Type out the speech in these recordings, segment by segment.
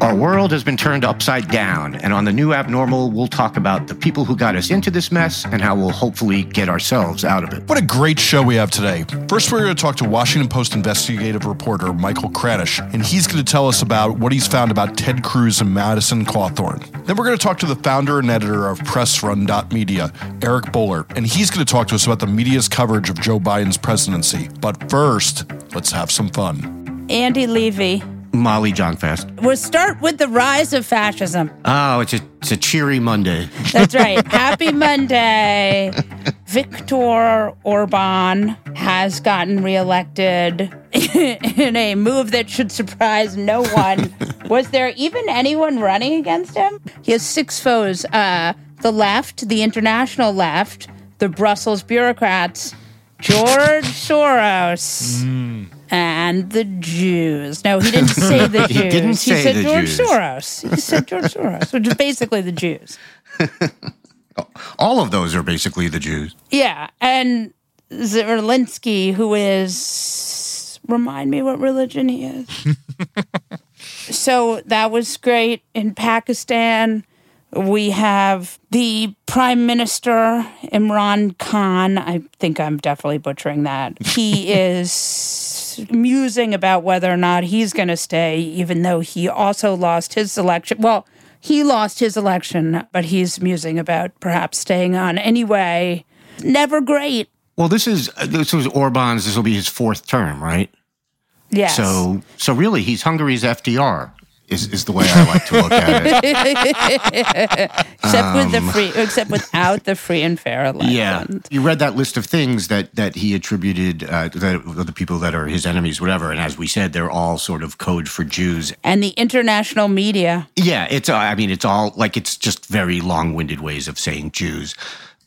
Our world has been turned upside down, and on the new abnormal, we'll talk about the people who got us into this mess and how we'll hopefully get ourselves out of it. What a great show we have today. First, we're going to talk to Washington Post investigative reporter Michael Kranish, and he's going to tell us about what he's found about Ted Cruz and Madison Cawthorn. Then we're going to talk to the founder and editor of PressRun.media, Eric Boehlert, and he's going to talk to us about the media's coverage of Joe Biden's presidency. But first, let's have some fun. Andy Levy. Molly Jong-Fast. We'll start with the rise of fascism. Oh, it's a, it's a cheery Monday. That's right. Happy Monday. Viktor Orban has gotten reelected in a move that should surprise no one. Was there even anyone running against him? He has six foes uh, the left, the international left, the Brussels bureaucrats, George Soros. Mm. And the Jews. No, he didn't say the Jews. he didn't say he said the George Jews. Soros. He said George Soros, which is basically the Jews. All of those are basically the Jews. Yeah, and Zelensky, who is remind me what religion he is. so that was great in Pakistan. We have the Prime Minister Imran Khan. I think I'm definitely butchering that. He is musing about whether or not he's going to stay, even though he also lost his election. Well, he lost his election, but he's musing about perhaps staying on anyway. Never great. Well, this is uh, this was Orban's. This will be his fourth term, right? Yes. So, so really, he's Hungary's FDR. Is, is the way I like to look at it. except with the free, except without the free and fair election. Yeah, you read that list of things that that he attributed uh, that the people that are his enemies, whatever. And as we said, they're all sort of code for Jews. And the international media. Yeah, it's. Uh, I mean, it's all like it's just very long-winded ways of saying Jews.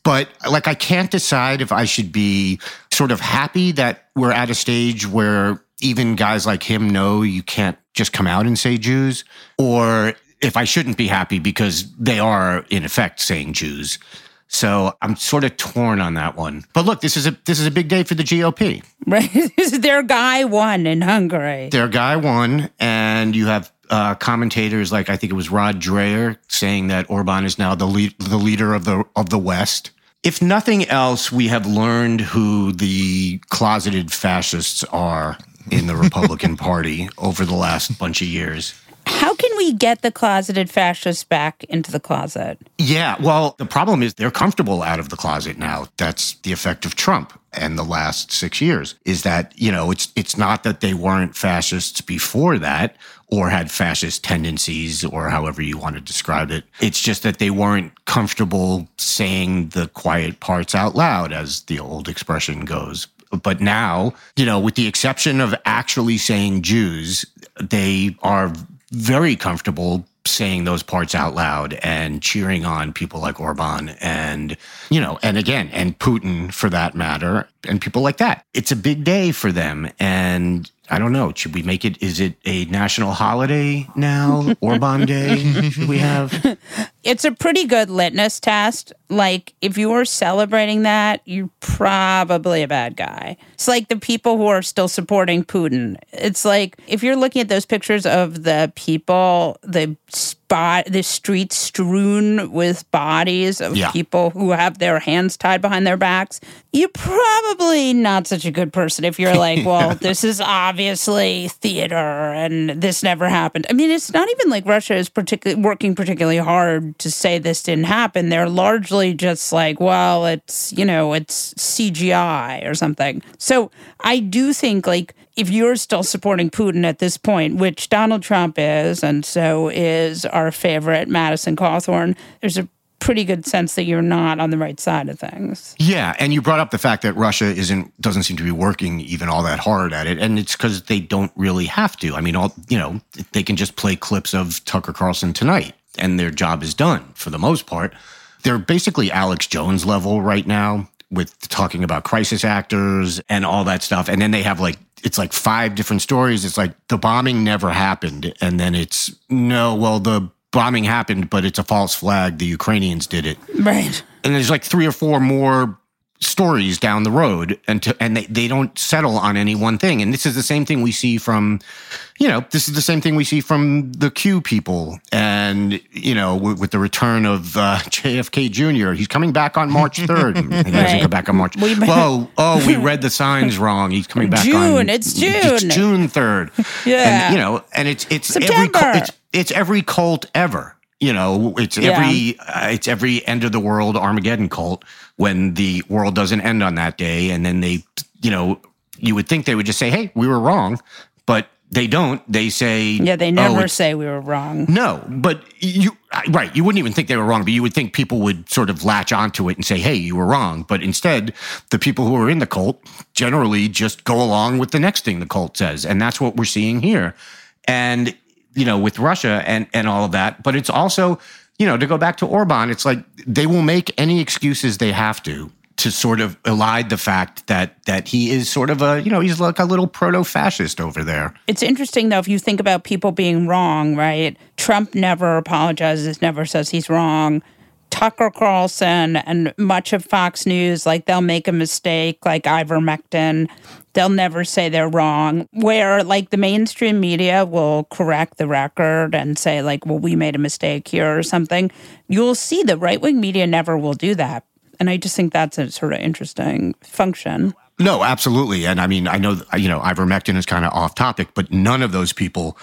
But like, I can't decide if I should be sort of happy that we're at a stage where even guys like him know you can't just come out and say Jews, or if I shouldn't be happy because they are in effect saying Jews. So I'm sort of torn on that one. But look, this is a this is a big day for the GOP. Right, their guy won in Hungary. Their guy won, and you have uh, commentators like I think it was Rod Dreher saying that Orban is now the lead, the leader of the of the West. If nothing else, we have learned who the closeted fascists are in the Republican Party over the last bunch of years. How can we get the closeted fascists back into the closet? Yeah, well, the problem is they're comfortable out of the closet now. That's the effect of Trump and the last 6 years. Is that, you know, it's it's not that they weren't fascists before that or had fascist tendencies or however you want to describe it. It's just that they weren't comfortable saying the quiet parts out loud as the old expression goes. But now, you know, with the exception of actually saying Jews, they are very comfortable saying those parts out loud and cheering on people like Orban and, you know, and again, and Putin for that matter, and people like that. It's a big day for them. And I don't know. Should we make it? Is it a national holiday now? Orban Day? We have? It's a pretty good litmus test. Like, if you were celebrating that, you're probably a bad guy. It's like the people who are still supporting Putin. It's like if you're looking at those pictures of the people, the bo- the streets strewn with bodies of Yeah. people who have their hands tied behind their backs, you're probably not such a good person if you're like, well, this is obviously theater and this never happened. I mean, it's not even like Russia is particularly working particularly hard to say this didn't happen. They're largely just like, well, it's, you know, it's CGI or something. So I do think like if you're still supporting Putin at this point, which Donald Trump is, and so is our favorite Madison Cawthorn, there's a pretty good sense that you're not on the right side of things. Yeah, and you brought up the fact that Russia isn't doesn't seem to be working even all that hard at it, and it's because they don't really have to. I mean, all you know, they can just play clips of Tucker Carlson tonight, and their job is done for the most part. They're basically Alex Jones level right now with talking about crisis actors and all that stuff, and then they have like it's like five different stories. It's like the bombing never happened, and then it's no, well the bombing happened, but it's a false flag. The Ukrainians did it Right. and there's like three or four more stories down the road and to, and they, they don't settle on any one thing and this is the same thing we see from you know this is the same thing we see from the q people and you know with, with the return of uh, jfk jr he's coming back on march 3rd he doesn't Right. come back on march We- oh oh we read the signs wrong he's coming back June, it's it's June. june 3rd Yeah. and you know and it's it's every September. cult, it's it's every cult ever you know it's Yeah. every uh, it's every end of the world Armageddon cult when the world doesn't end on that day, and then they, you know, you would think they would just say, "Hey, we were wrong," but they don't. They say, Yeah, they "Oh, never it's- say we were wrong. no, but you right, you wouldn't even think they were wrong, but you would think people would sort of latch onto it and say, "Hey, you were wrong." But instead, the people who are in the cult generally just go along with the next thing the cult says, and that's what we're seeing here. And you know, with Russia and and all of that, but it's also, you know, to go back to Orban, it's like they will make any excuses they have to to sort of elide the fact that that he is sort of a, you know, he's like a little proto-fascist over there. It's interesting though if you think about people being wrong, right? Trump never apologizes, never says he's wrong. Tucker Carlson and much of Fox News, like they'll make a mistake, like ivermectin. They'll never say they're wrong. Where like the mainstream media will correct the record and say, like, well, we made a mistake here or something. You'll see the right wing media never will do that. And I just think that's a sort of interesting function. No, absolutely. And I mean, I know, you know, ivermectin is kind of off topic, but none of those people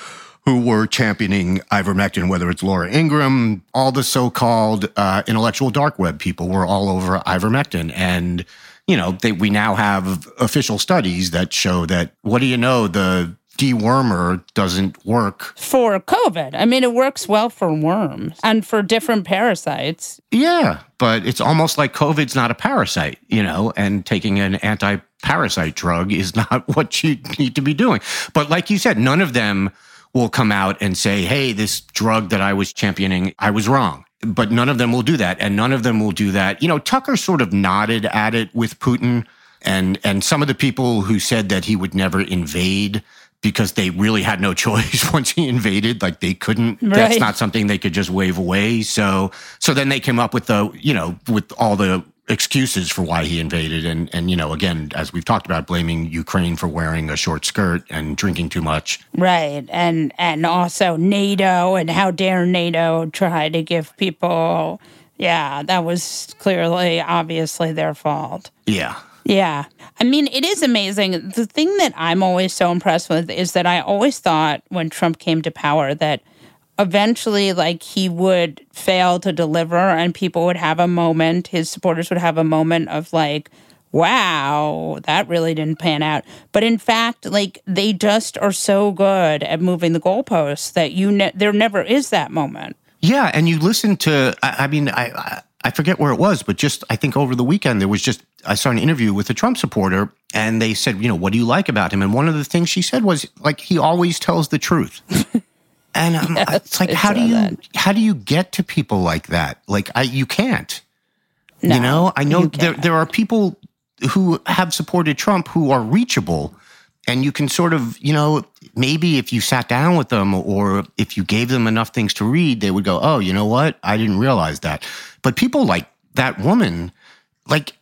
who were championing ivermectin, whether it's Laura Ingraham, all the so called uh, intellectual dark web people were all over ivermectin. And, you know, they, we now have official studies that show that, what do you know, the dewormer doesn't work. For COVID, I mean, it works well for worms and for different parasites. Yeah, but it's almost like COVID's not a parasite, you know, and taking an anti parasite drug is not what you need to be doing. But like you said, none of them will come out and say, hey, this drug that I was championing, I was wrong. But none of them will do that. And none of them will do that. You know, Tucker sort of nodded at it with Putin. And, and some of the people who said that he would never invade because they really had no choice once he invaded, like they couldn't, that's not something they could just wave away. So, so then they came up with the, you know, with all the excuses for why he invaded. And, and, you know, again, as we've talked about, blaming Ukraine for wearing a short skirt and drinking too much. Right. And and also NATO and how dare NATO try to give people yeah, that was clearly obviously their fault. Yeah. Yeah. I mean, it is amazing. The thing that I'm always so impressed with is that I always thought when Trump came to power that eventually like he would fail to deliver and people would have a moment, his supporters would have a moment of like wow, that really didn't pan out. But in fact, like they just are so good at moving the goalposts that you ne- there never is that moment. Yeah, and you listen to. I, I mean, I I- I forget where it was, but just I think over the weekend there was just I saw an interview with a Trump supporter, and they said, you know, what do you like about him? And one of the things she said was like he always tells the truth. And it's like, how do you that. how do you get to people like that? Like, I you can't. No, you know, I know there there are people who have supported Trump who are reachable, and you can sort of, you know, maybe if you sat down with them or if you gave them enough things to read, they would go, "Oh, you know what? I didn't realize that." But people like that woman, like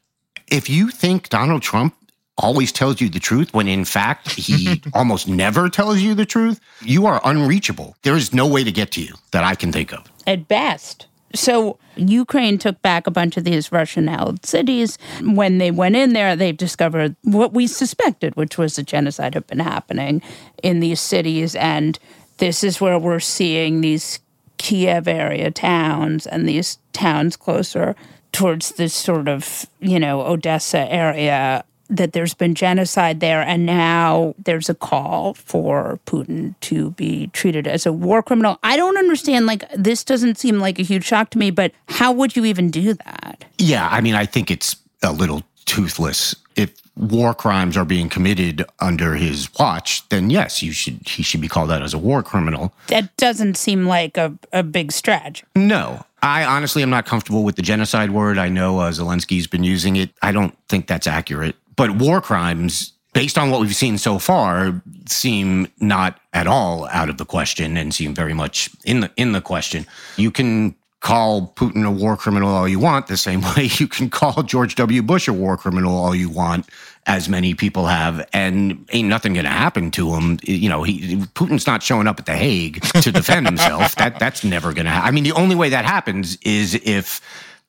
if you think Donald Trump always tells you the truth when in fact he almost never tells you the truth, you are unreachable. There is no way to get to you that I can think of. At best. So Ukraine took back a bunch of these Russian held cities. When they went in there, they discovered what we suspected, which was a genocide had been happening in these cities. And this is where we're seeing these Kiev area towns and these towns closer towards this sort of, you know, Odessa area that there's been genocide there, and now there's a call for Putin to be treated as a war criminal. I don't understand. Like, this doesn't seem like a huge shock to me, but how would you even do that? Yeah, I mean, I think it's a little toothless. If war crimes are being committed under his watch, then yes, you should he should be called out as a war criminal. That doesn't seem like a, a big stretch. No. I honestly am not comfortable with the genocide word. I know uh, Zelensky's been using it. I don't think that's accurate. But war crimes, based on what we've seen so far, seem not at all out of the question and seem very much in the in the question. You can call Putin a war criminal all you want, the same way you can call George W. Bush a war criminal all you want, as many people have, and ain't nothing going to happen to him. You know, he Putin's not showing up at the Hague to defend himself. that that's never going to. happen. I mean, the only way that happens is if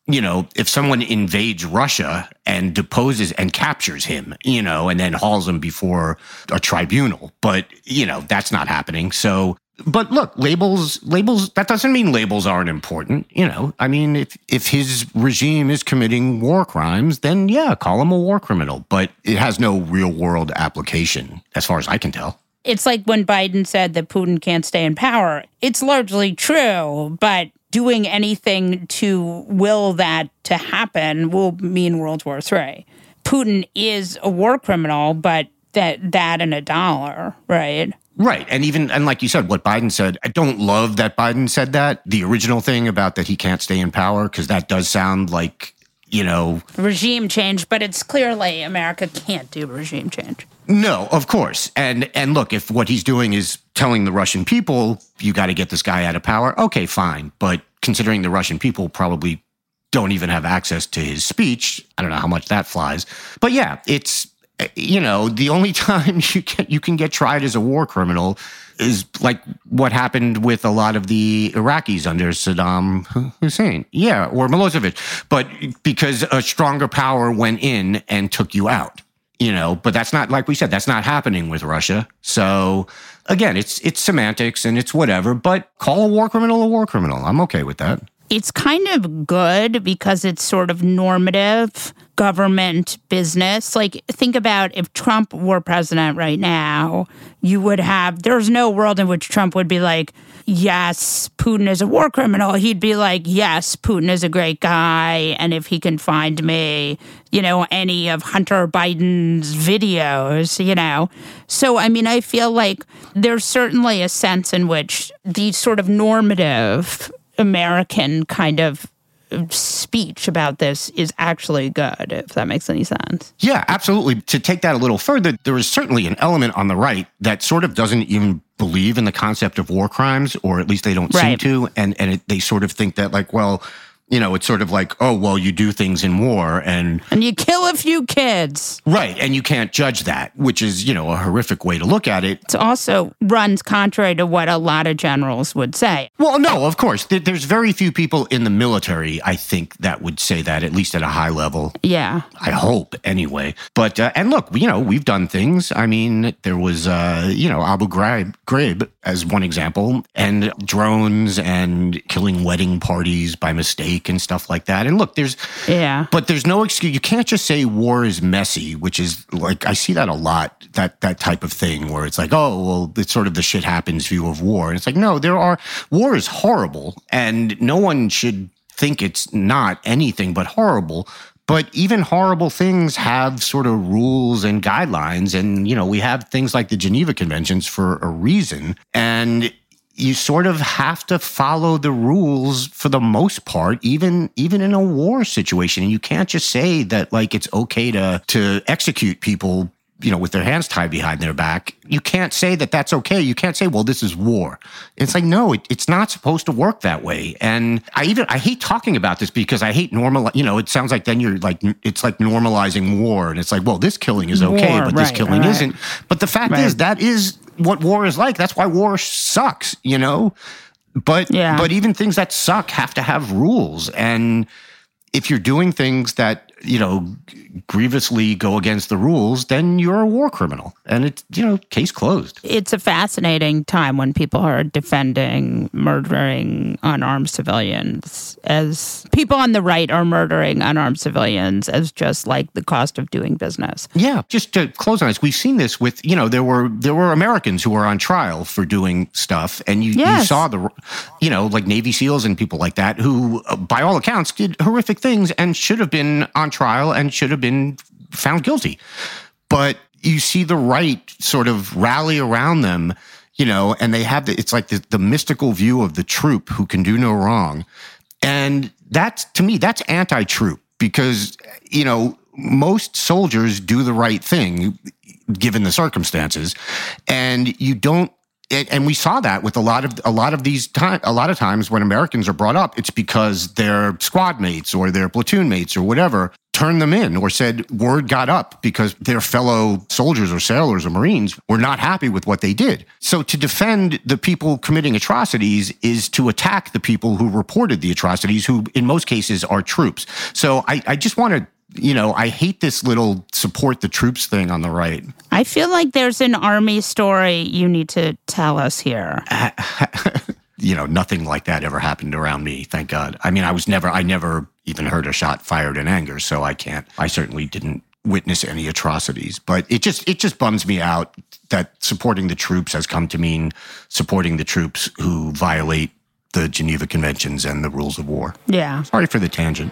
you know, if someone invades Russia and deposes and captures him, you know, and then hauls him before a tribunal. But, you know, that's not happening. So, but look, labels, labels, that doesn't mean labels aren't important. You know, I mean, if, if his regime is committing war crimes, then yeah, call him a war criminal. But it has no real world application as far as I can tell. It's like when Biden said that Putin can't stay in power. It's largely true, but doing anything to will that to happen will mean World War III. Putin is a war criminal, but that that and a dollar, right? Right. And even, and like you said, what Biden said, I don't love that Biden said that. The original thing about that he can't stay in power, because that does sound like, you know, regime change, but it's clearly America can't do regime change. No, of course. And and look, if what he's doing is telling the Russian people you got to get this guy out of power, okay, fine. But considering the Russian people probably don't even have access to his speech, I don't know how much that flies. But yeah, it's you know, the only time you can you can get tried as a war criminal is like what happened with a lot of the Iraqis under Saddam Hussein. Yeah, or Milosevic. But because a stronger power went in and took you out you know but that's not like we said that's not happening with russia. So again it's it's semantics and it's whatever but call a war criminal a war criminal. I'm okay with that it's kind of good because it's sort of normative government business. Like, think about if Trump were president right now, you would have, there's no world in which Trump would be like, yes, Putin is a war criminal. He'd be like, yes, Putin is a great guy. And if he can find me, you know, any of Hunter Biden's videos, you know. So, I mean, I feel like there's certainly a sense in which the sort of normative American kind of speech about this is actually good, if that makes any sense. Yeah, absolutely. To take that a little further, there is certainly an element on the right that sort of doesn't even believe in the concept of war crimes, or at least they don't right. seem to. And, and it, they sort of think that, like, well, you know, it's sort of like, oh, well, you do things in war and. And you kill a few kids. Right. And you can't judge that, which is, you know, a horrific way to look at it. It also runs contrary to what a lot of generals would say. Well, no, of course. There's very few people in the military, I think, that would say that, at least at a high level. Yeah. I hope, anyway. But, uh, and look, you know, we've done things. I mean, there was, uh, you know, Abu Ghraib, Ghraib as one example, and drones and killing wedding parties by mistake and stuff like that. And look, there's yeah, but there's no excuse. You can't just say war is messy, which is like I see that a lot. That that type of thing where it's like, oh, well, it's sort of the shit happens view of war. And it's like, no, there are war is horrible, and no one should think it's not anything but horrible. But even horrible things have sort of rules and guidelines. And, you know, we have things like the Geneva Conventions for a reason. And you sort of have to follow the rules for the most part even even in a war situation and you can't just say that like it's okay to to execute people you know, with their hands tied behind their back. You can't say that that's okay. You can't say, well, this is war. It's like, no, it, it's not supposed to work that way. And I even, I hate talking about this because I hate normal, you know, it sounds like then you're like, it's like normalizing war. And it's like, well, this killing is okay, War, but this killing right. isn't. But the fact Right. is, that is what war is like. That's why war sucks, you know? But, Yeah. but even things that suck have to have rules. And if you're doing things that, you know, grievously go against the rules, then you're a war criminal. And it's, you know, case closed. It's a fascinating time when people are defending murdering unarmed civilians as people on the right are murdering unarmed civilians as just like the cost of doing business. Yeah, just to close on this, we've seen this with you know there were there were Americans who were on trial for doing stuff, and you, you saw the you know like Navy SEALs and people like that who, by all accounts, did horrific things and should have been on trial and should have been found guilty, but you see the right sort of rally around them, you know, and they have the it's like the, the mystical view of the troop who can do no wrong, and that's to me that's anti-troop because you know most soldiers do the right thing given the circumstances. And you don't and and we saw that with a lot of a lot of these time a lot of times when Americans are brought up it's because their squad mates or their platoon mates or whatever turned them in or said word got up because their fellow soldiers or sailors or marines were not happy with what they did. So to defend the people committing atrocities is to attack the people who reported the atrocities who in most cases are troops. So i, I just want to you know, I hate this little support the troops thing on the right. I feel like there's an army story you need to tell us here. You know, nothing like that ever happened around me, thank God. I mean, I was never, I never even heard a shot fired in anger, so I can't, I certainly didn't witness any atrocities. But it just, it just bums me out that supporting the troops has come to mean supporting the troops who violate the Geneva Conventions and the rules of war. Yeah. Sorry for the tangent.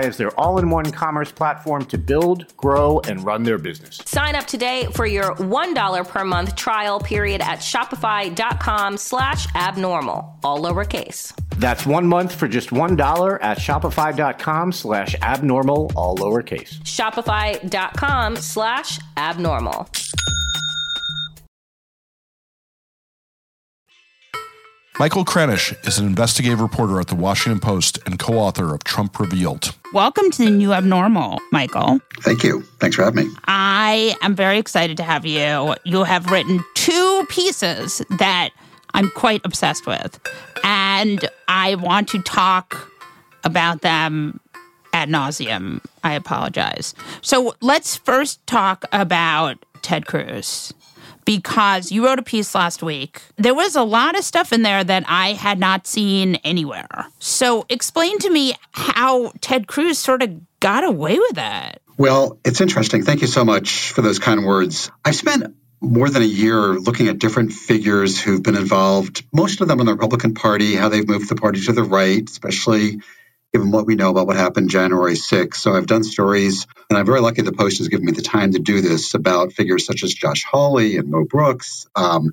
as their all in one commerce platform to build, grow, and run their business. Sign up today for your $1 per month trial period at shopify.com slash abnormal, all lowercase. That's one month for just $1 at shopify.com slash abnormal, all lowercase. Shopify.com slash abnormal. Michael Kranish is an investigative reporter at the Washington Post and co author of Trump Revealed. Welcome to the new abnormal, Michael. Thank you. Thanks for having me. I am very excited to have you. You have written two pieces that I'm quite obsessed with, and I want to talk about them ad nauseum. I apologize. So let's first talk about Ted Cruz because you wrote a piece last week. There was a lot of stuff in there that I had not seen anywhere. So explain to me how Ted Cruz sort of got away with that. Well, it's interesting. Thank you so much for those kind words. I spent more than a year looking at different figures who've been involved, most of them in the Republican Party, how they've moved the party to the right, especially given what we know about what happened January 6th. So I've done stories, and I'm very lucky the Post has given me the time to do this about figures such as Josh Hawley and Mo Brooks um,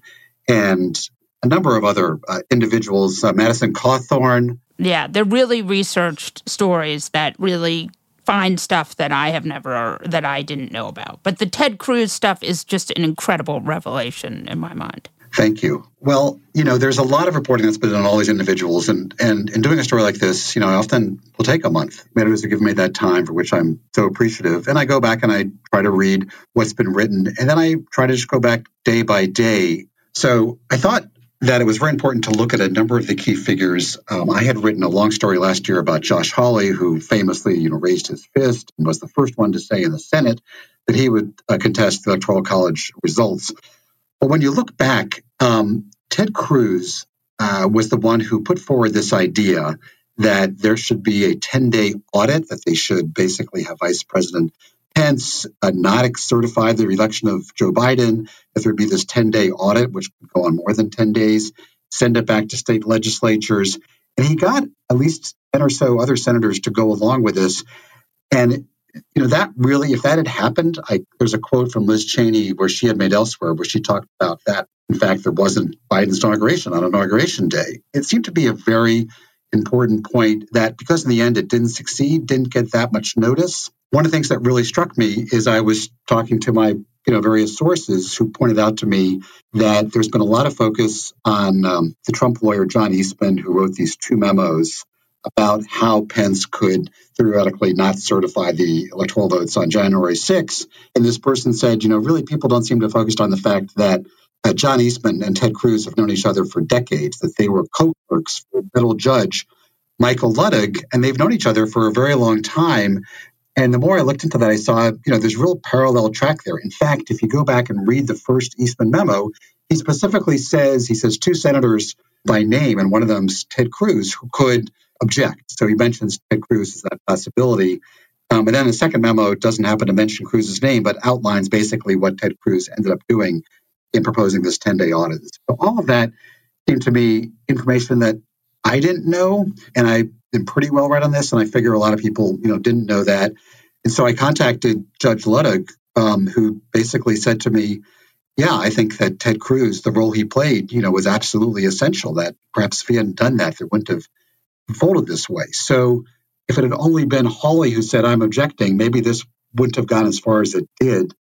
and a number of other uh, individuals, uh, Madison Cawthorn. Yeah, they're really researched stories that really find stuff that I have never, that I didn't know about. But the Ted Cruz stuff is just an incredible revelation in my mind. Thank you. Well, you know, there's a lot of reporting that's been done on all these individuals, and and in doing a story like this, you know, I often will take a month. Editors have given me that time, for which I'm so appreciative. And I go back and I try to read what's been written, and then I try to just go back day by day. So I thought that it was very important to look at a number of the key figures. Um, I had written a long story last year about Josh Hawley, who famously, you know, raised his fist and was the first one to say in the Senate that he would uh, contest the Electoral College results. But when you look back, um, Ted Cruz uh, was the one who put forward this idea that there should be a 10 day audit, that they should basically have Vice President Pence uh, not certify the election of Joe Biden, that there'd be this 10 day audit, which could go on more than 10 days, send it back to state legislatures. And he got at least 10 or so other senators to go along with this. And you know that really if that had happened I, there's a quote from liz cheney where she had made elsewhere where she talked about that. In fact there wasn't biden's inauguration on inauguration day. It seemed to be a very important point that because in the end it didn't succeed didn't get that much notice. One of the things that really struck me is i was talking to my you know various sources who pointed out to me that there's been a lot of focus on um, the trump lawyer john eastman who wrote these two memos about how Pence could theoretically not certify the electoral votes on January 6th. And this person said, you know, really people don't seem to focus on the fact that uh, John Eastman and Ted Cruz have known each other for decades, that they were co clerks for federal judge Michael Luttig, and they've known each other for a very long time. And the more I looked into that, I saw, you know, there's real parallel track there. In fact, if you go back and read the first Eastman memo, he specifically says, he says two senators by name, and one of them's Ted Cruz, who could object. So he mentions Ted Cruz as that possibility. Um, and then the second memo doesn't happen to mention Cruz's name, but outlines basically what Ted Cruz ended up doing in proposing this 10 day audit. So all of that seemed to me information that I didn't know, and I've been pretty well read on this, and I figure a lot of people, you know, didn't know that. And so I contacted Judge Luttig, um, who basically said to me, "Yeah, I think that Ted Cruz, the role he played, you know, was absolutely essential. That perhaps if he hadn't done that, there wouldn't have unfolded this way. So if it had only been Hawley who said, I'm objecting, maybe this wouldn't have gone as far as it did.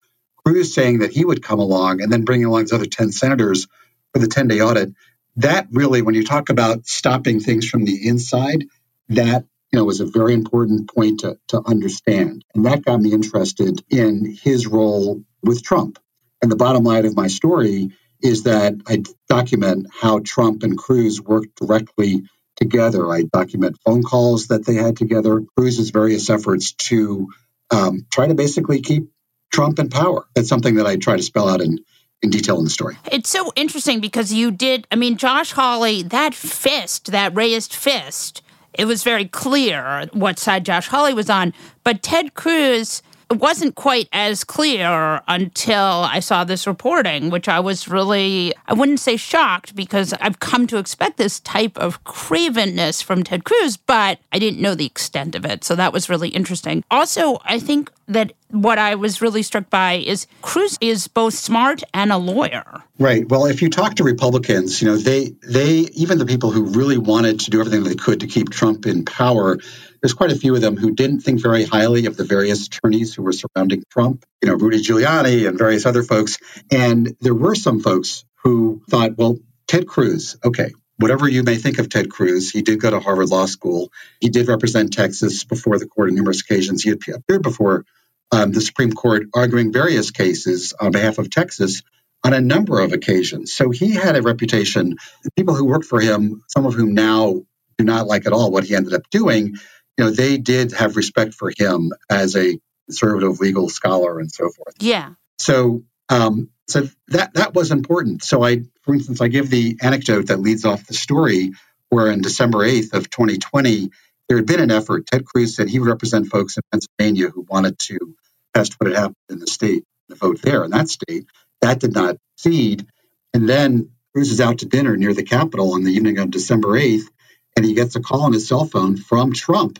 Cruz saying that he would come along and then bringing along his other 10 senators for the 10 day audit. That really, when you talk about stopping things from the inside, that you know was a very important point to, to understand. And that got me interested in his role with Trump. And the bottom line of my story is that I document how Trump and Cruz worked directly together. I document phone calls that they had together, Cruz's various efforts to um, try to basically keep Trump in power. That's something that I try to spell out in, in detail in the story. It's so interesting because you did, I mean, Josh Hawley, that fist, that raised fist, it was very clear what side Josh Hawley was on. But Ted Cruz, it wasn't quite as clear until I saw this reporting, which I was really, I wouldn't say shocked because I've come to expect this type of cravenness from Ted Cruz, but I didn't know the extent of it. So that was really interesting. Also, I think that what I was really struck by is Cruz is both smart and a lawyer. Right. Well, if you talk to Republicans, you know, they they even the people who really wanted to do everything they could to keep Trump in power, there's quite a few of them who didn't think very highly of the various attorneys who were surrounding Trump, you know, Rudy Giuliani and various other folks. And there were some folks who thought, well, Ted Cruz, okay, whatever you may think of Ted Cruz, he did go to Harvard Law School. He did represent Texas before the court on numerous occasions. He appeared before um, the Supreme Court arguing various cases on behalf of Texas on a number of occasions. So he had a reputation. People who worked for him, some of whom now do not like at all what he ended up doing, you know, they did have respect for him as a conservative legal scholar and so forth. Yeah. So, um, so that that was important. So I, for instance, I give the anecdote that leads off the story, where in December 8th of 2020, there had been an effort. Ted Cruz said he would represent folks in Pennsylvania who wanted to test what had happened in the state, the vote there in that state. That did not succeed. And then Cruz is out to dinner near the Capitol on the evening of December 8th, and he gets a call on his cell phone from Trump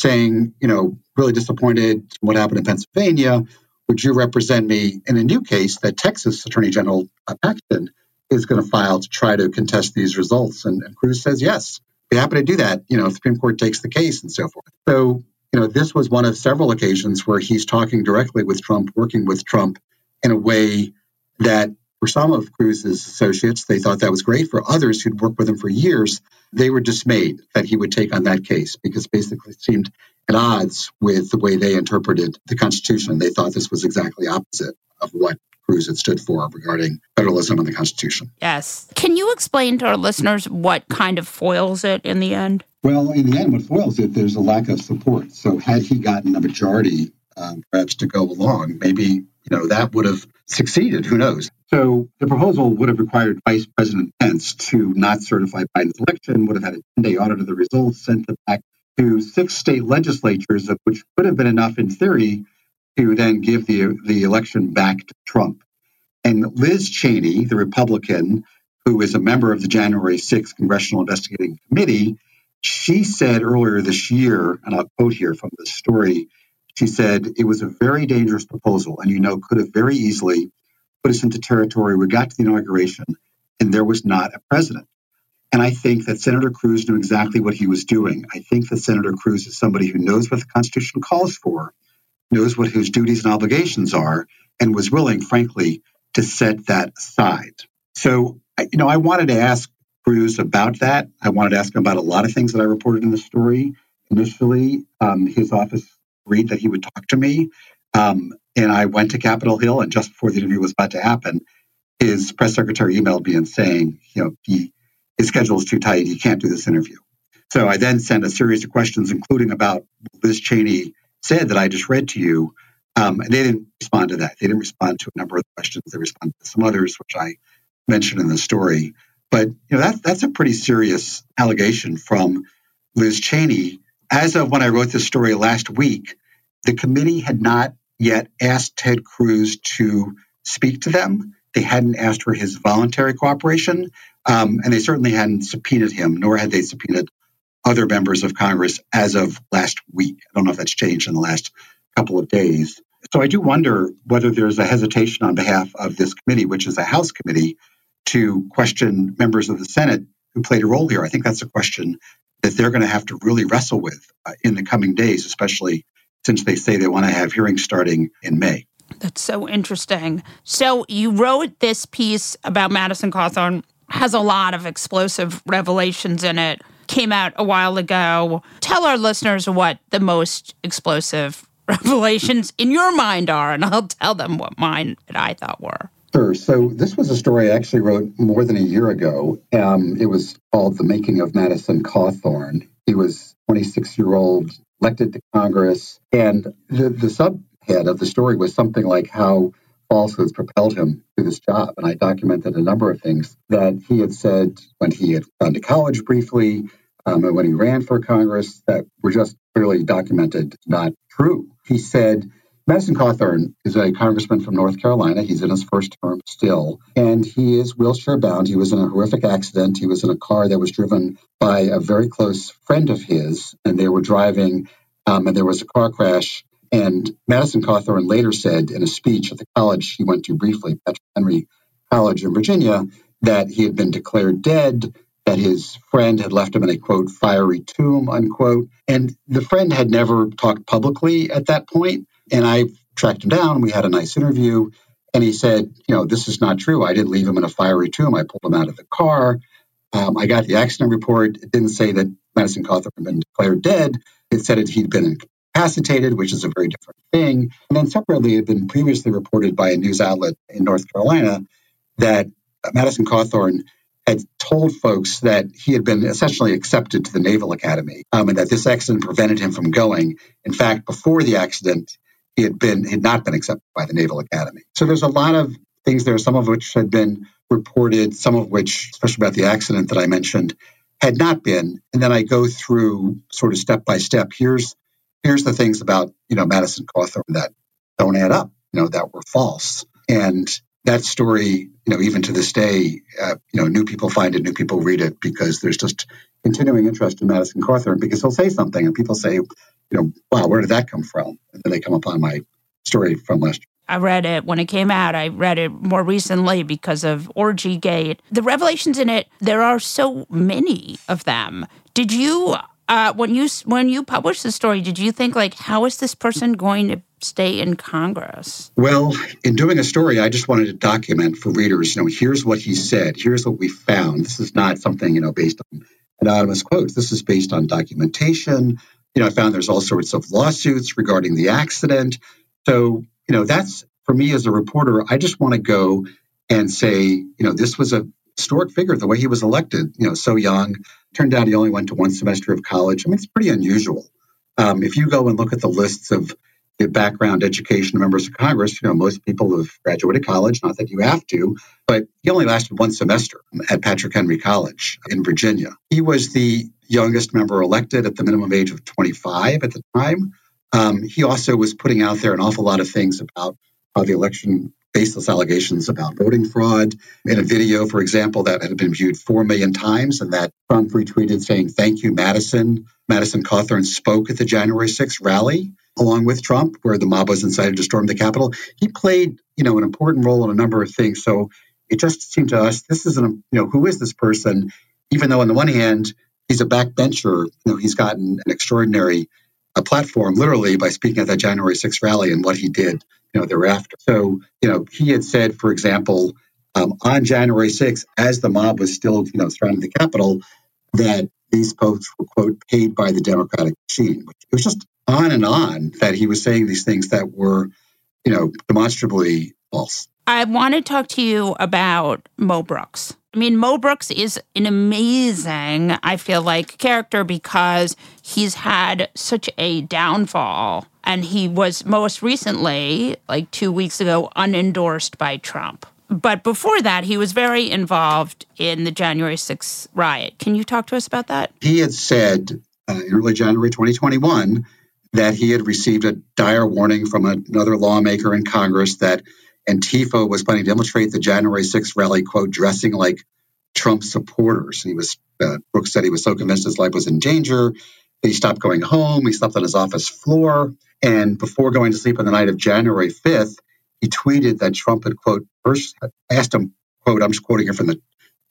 saying, you know, really disappointed what happened in Pennsylvania. Would you represent me in a new case that Texas Attorney General uh, Paxton is going to file to try to contest these results? And, and Cruz says yes. Be happy to do that, you know, if the Supreme Court takes the case and so forth. So you know, this was one of several occasions where he's talking directly with Trump, working with Trump in a way that for some of Cruz's associates, they thought that was great. For others who'd worked with him for years, they were dismayed that he would take on that case because basically it seemed at odds with the way they interpreted the Constitution. They thought this was exactly opposite of what Cruz had stood for regarding federalism and the Constitution. Yes. Can you explain to our listeners what kind of foils it in the end? Well, in the end, what foils it, there's a lack of support. So, had he gotten a majority, um, perhaps to go along, maybe you know that would have succeeded. Who knows? So, the proposal would have required Vice President Pence to not certify Biden's election. Would have had a 10-day audit of the results, sent it back to six state legislatures, which could have been enough in theory to then give the the election back to Trump. And Liz Cheney, the Republican, who is a member of the January 6th Congressional Investigating Committee she said earlier this year, and I'll quote here from the story, she said, it was a very dangerous proposal and, you know, could have very easily put us into territory. We got to the inauguration and there was not a president. And I think that Senator Cruz knew exactly what he was doing. I think that Senator Cruz is somebody who knows what the Constitution calls for, knows what his duties and obligations are, and was willing, frankly, to set that aside. So, you know, I wanted to ask Cruz about that. I wanted to ask him about a lot of things that I reported in the story. Initially, um, his office agreed that he would talk to me. Um, and I went to Capitol Hill, and just before the interview was about to happen, his press secretary emailed me and saying, you know, he, his schedule is too tight. He can't do this interview. So I then sent a series of questions, including about Liz Cheney said that I just read to you. Um, and they didn't respond to that. They didn't respond to a number of questions. They responded to some others, which I mentioned in the story. But you know that that's a pretty serious allegation from Liz Cheney. As of when I wrote this story last week, the committee had not yet asked Ted Cruz to speak to them. They hadn't asked for his voluntary cooperation, um, and they certainly hadn't subpoenaed him, nor had they subpoenaed other members of Congress as of last week. I don't know if that's changed in the last couple of days. So I do wonder whether there's a hesitation on behalf of this committee, which is a House committee, to question members of the Senate who played a role here. I think that's a question that they're going to have to really wrestle with uh, in the coming days, especially since they say they want to have hearings starting in May. That's so interesting. So you wrote this piece about Madison Cawthorn has a lot of explosive revelations in it. Came out a while ago. Tell our listeners what the most explosive revelations in your mind are, and I'll tell them what mine that I thought were. Sure. So this was a story I actually wrote more than a year ago. Um, it was called "The Making of Madison Cawthorn." He was 26 year old, elected to Congress, and the, the subhead of the story was something like how falsehoods propelled him to this job. And I documented a number of things that he had said when he had gone to college briefly, um, and when he ran for Congress that were just clearly documented not true. He said Madison Cawthorn is a congressman from North Carolina. He's in his first term still, and he is wheelchair bound. He was in a horrific accident. He was in a car that was driven by a very close friend of his, and they were driving, um, and there was a car crash. And Madison Cawthorn later said in a speech at the college he went to briefly, Patrick Henry College in Virginia, that he had been declared dead, that his friend had left him in a quote, fiery tomb, unquote. And the friend had never talked publicly at that point. And I tracked him down. We had a nice interview. And he said, you know, this is not true. I didn't leave him in a fiery tomb. I pulled him out of the car. Um, I got the accident report. It didn't say that Madison Cawthorn had been declared dead. It said that he'd been incapacitated, which is a very different thing. And then separately, it had been previously reported by a news outlet in North Carolina that Madison Cawthorn had told folks that he had been essentially accepted to the Naval Academy um, and that this accident prevented him from going. In fact, before the accident, he had been had not been accepted by the Naval Academy. So there's a lot of things there, some of which had been reported, some of which, especially about the accident that I mentioned, had not been. And then I go through sort of step by step. Here's here's the things about you know Madison Cawthorn that don't add up, you know, that were false. And that story, you know, even to this day, uh, you know, new people find it, new people read it because there's just continuing interest in Madison Cawthorn because he'll say something and people say, you know, wow, where did that come from? And then they come upon my story from last year. I read it when it came out. I read it more recently because of Orgy Gate. The revelations in it, there are so many of them. Did you uh, when you when you published the story, did you think like, how is this person going to stay in Congress? Well, in doing a story, I just wanted to document for readers. You know, here's what he said. Here's what we found. This is not something you know based on anonymous quotes. This is based on documentation. You know, I found there's all sorts of lawsuits regarding the accident. So, you know, that's for me as a reporter. I just want to go and say, you know, this was a historic figure, the way he was elected, you know, so young. Turned out he only went to one semester of college. I mean, it's pretty unusual. Um, if you go and look at the lists of background education of members of Congress, you know, most people have graduated college, not that you have to, but he only lasted one semester at Patrick Henry College in Virginia. He was the youngest member elected at the minimum age of 25 at the time. Um, he also was putting out there an awful lot of things about how the election baseless allegations about voting fraud in a video, for example, that had been viewed 4 million times and that Trump retweeted saying, Thank you, Madison. Madison Cawthorn spoke at the January 6th rally along with Trump, where the mob was incited to storm the Capitol. He played, you know, an important role in a number of things. So it just seemed to us, this is an, you know, who is this person? Even though on the one hand, he's a backbencher, you know, he's gotten an extraordinary a platform literally by speaking at that January 6th rally and what he did, you know, thereafter. So, you know, he had said, for example, um, on January 6th, as the mob was still, you know, surrounding the Capitol, that these folks were, quote, paid by the Democratic machine. It was just on and on that he was saying these things that were, you know, demonstrably false. I want to talk to you about Mo Brooks. I mean, Mo Brooks is an amazing, I feel like, character because he's had such a downfall. And he was most recently, like two weeks ago, unendorsed by Trump. But before that, he was very involved in the January 6th riot. Can you talk to us about that? He had said uh, in early January 2021 that he had received a dire warning from another lawmaker in Congress that Antifa was planning to infiltrate the January 6th rally, quote, dressing like Trump supporters. He was, uh, Brooks said he was so convinced his life was in danger he stopped going home. He slept on his office floor. And before going to sleep on the night of January 5th, he tweeted that Trump had, quote, first asked him, quote, I'm just quoting here from the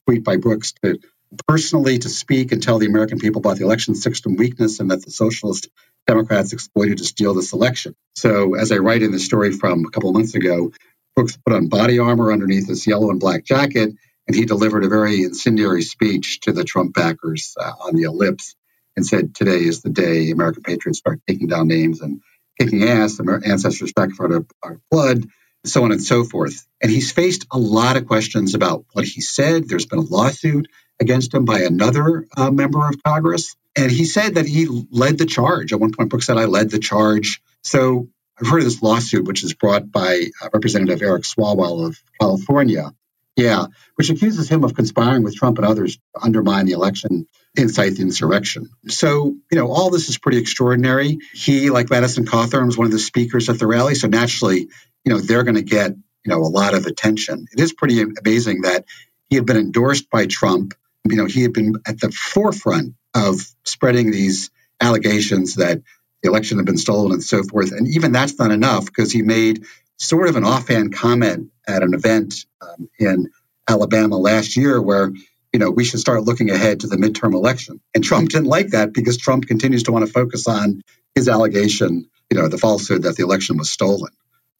tweet by Brooks, to personally to speak and tell the American people about the election system weakness and that the socialist Democrats exploited to steal this election. So, as I write in the story from a couple of months ago, Brooks put on body armor underneath his yellow and black jacket, and he delivered a very incendiary speech to the Trump backers uh, on the ellipse and said, Today is the day American patriots start taking down names and kicking ass, and Our ancestors sacrificed our, our blood, so on and so forth. And he's faced a lot of questions about what he said. There's been a lawsuit against him by another uh, member of Congress. And he said that he led the charge. At one point, Brooks said, I led the charge. So I've heard of this lawsuit, which is brought by uh, Representative Eric Swalwell of California. Yeah, which accuses him of conspiring with Trump and others to undermine the election, incite the insurrection. So, you know, all this is pretty extraordinary. He, like Madison Cawthorn, was one of the speakers at the rally. So naturally, you know, they're going to get, you know, a lot of attention. It is pretty amazing that he had been endorsed by Trump. You know, he had been at the forefront of spreading these allegations that the election had been stolen and so forth. And even that's not enough because he made sort of an offhand comment at an event um, in Alabama last year where you know we should start looking ahead to the midterm election. And Trump didn't like that because Trump continues to want to focus on his allegation, you know, the falsehood that the election was stolen.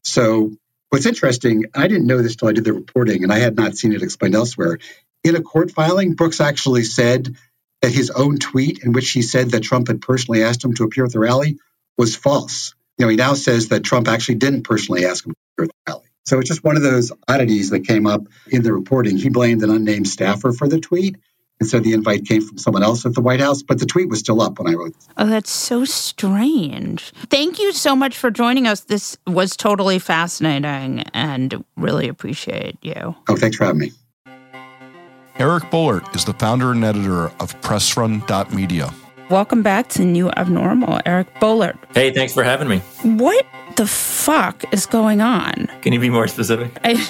So what's interesting, I didn't know this till I did the reporting, and I had not seen it explained elsewhere. In a court filing, Brooks actually said that his own tweet in which he said that Trump had personally asked him to appear at the rally was false. You know, he now says that Trump actually didn't personally ask him to appear at the rally. So it's just one of those oddities that came up in the reporting. He blamed an unnamed staffer for the tweet. And so the invite came from someone else at the White House, but the tweet was still up when I wrote. Oh, that's so strange. Thank you so much for joining us. This was totally fascinating and really appreciate you. Oh, thanks for having me. Eric Boehlert is the founder and editor of PressRun.media. Welcome back to New Abnormal, Eric Boehlert. Hey, thanks for having me. What the fuck is going on? Can you be more specific? I,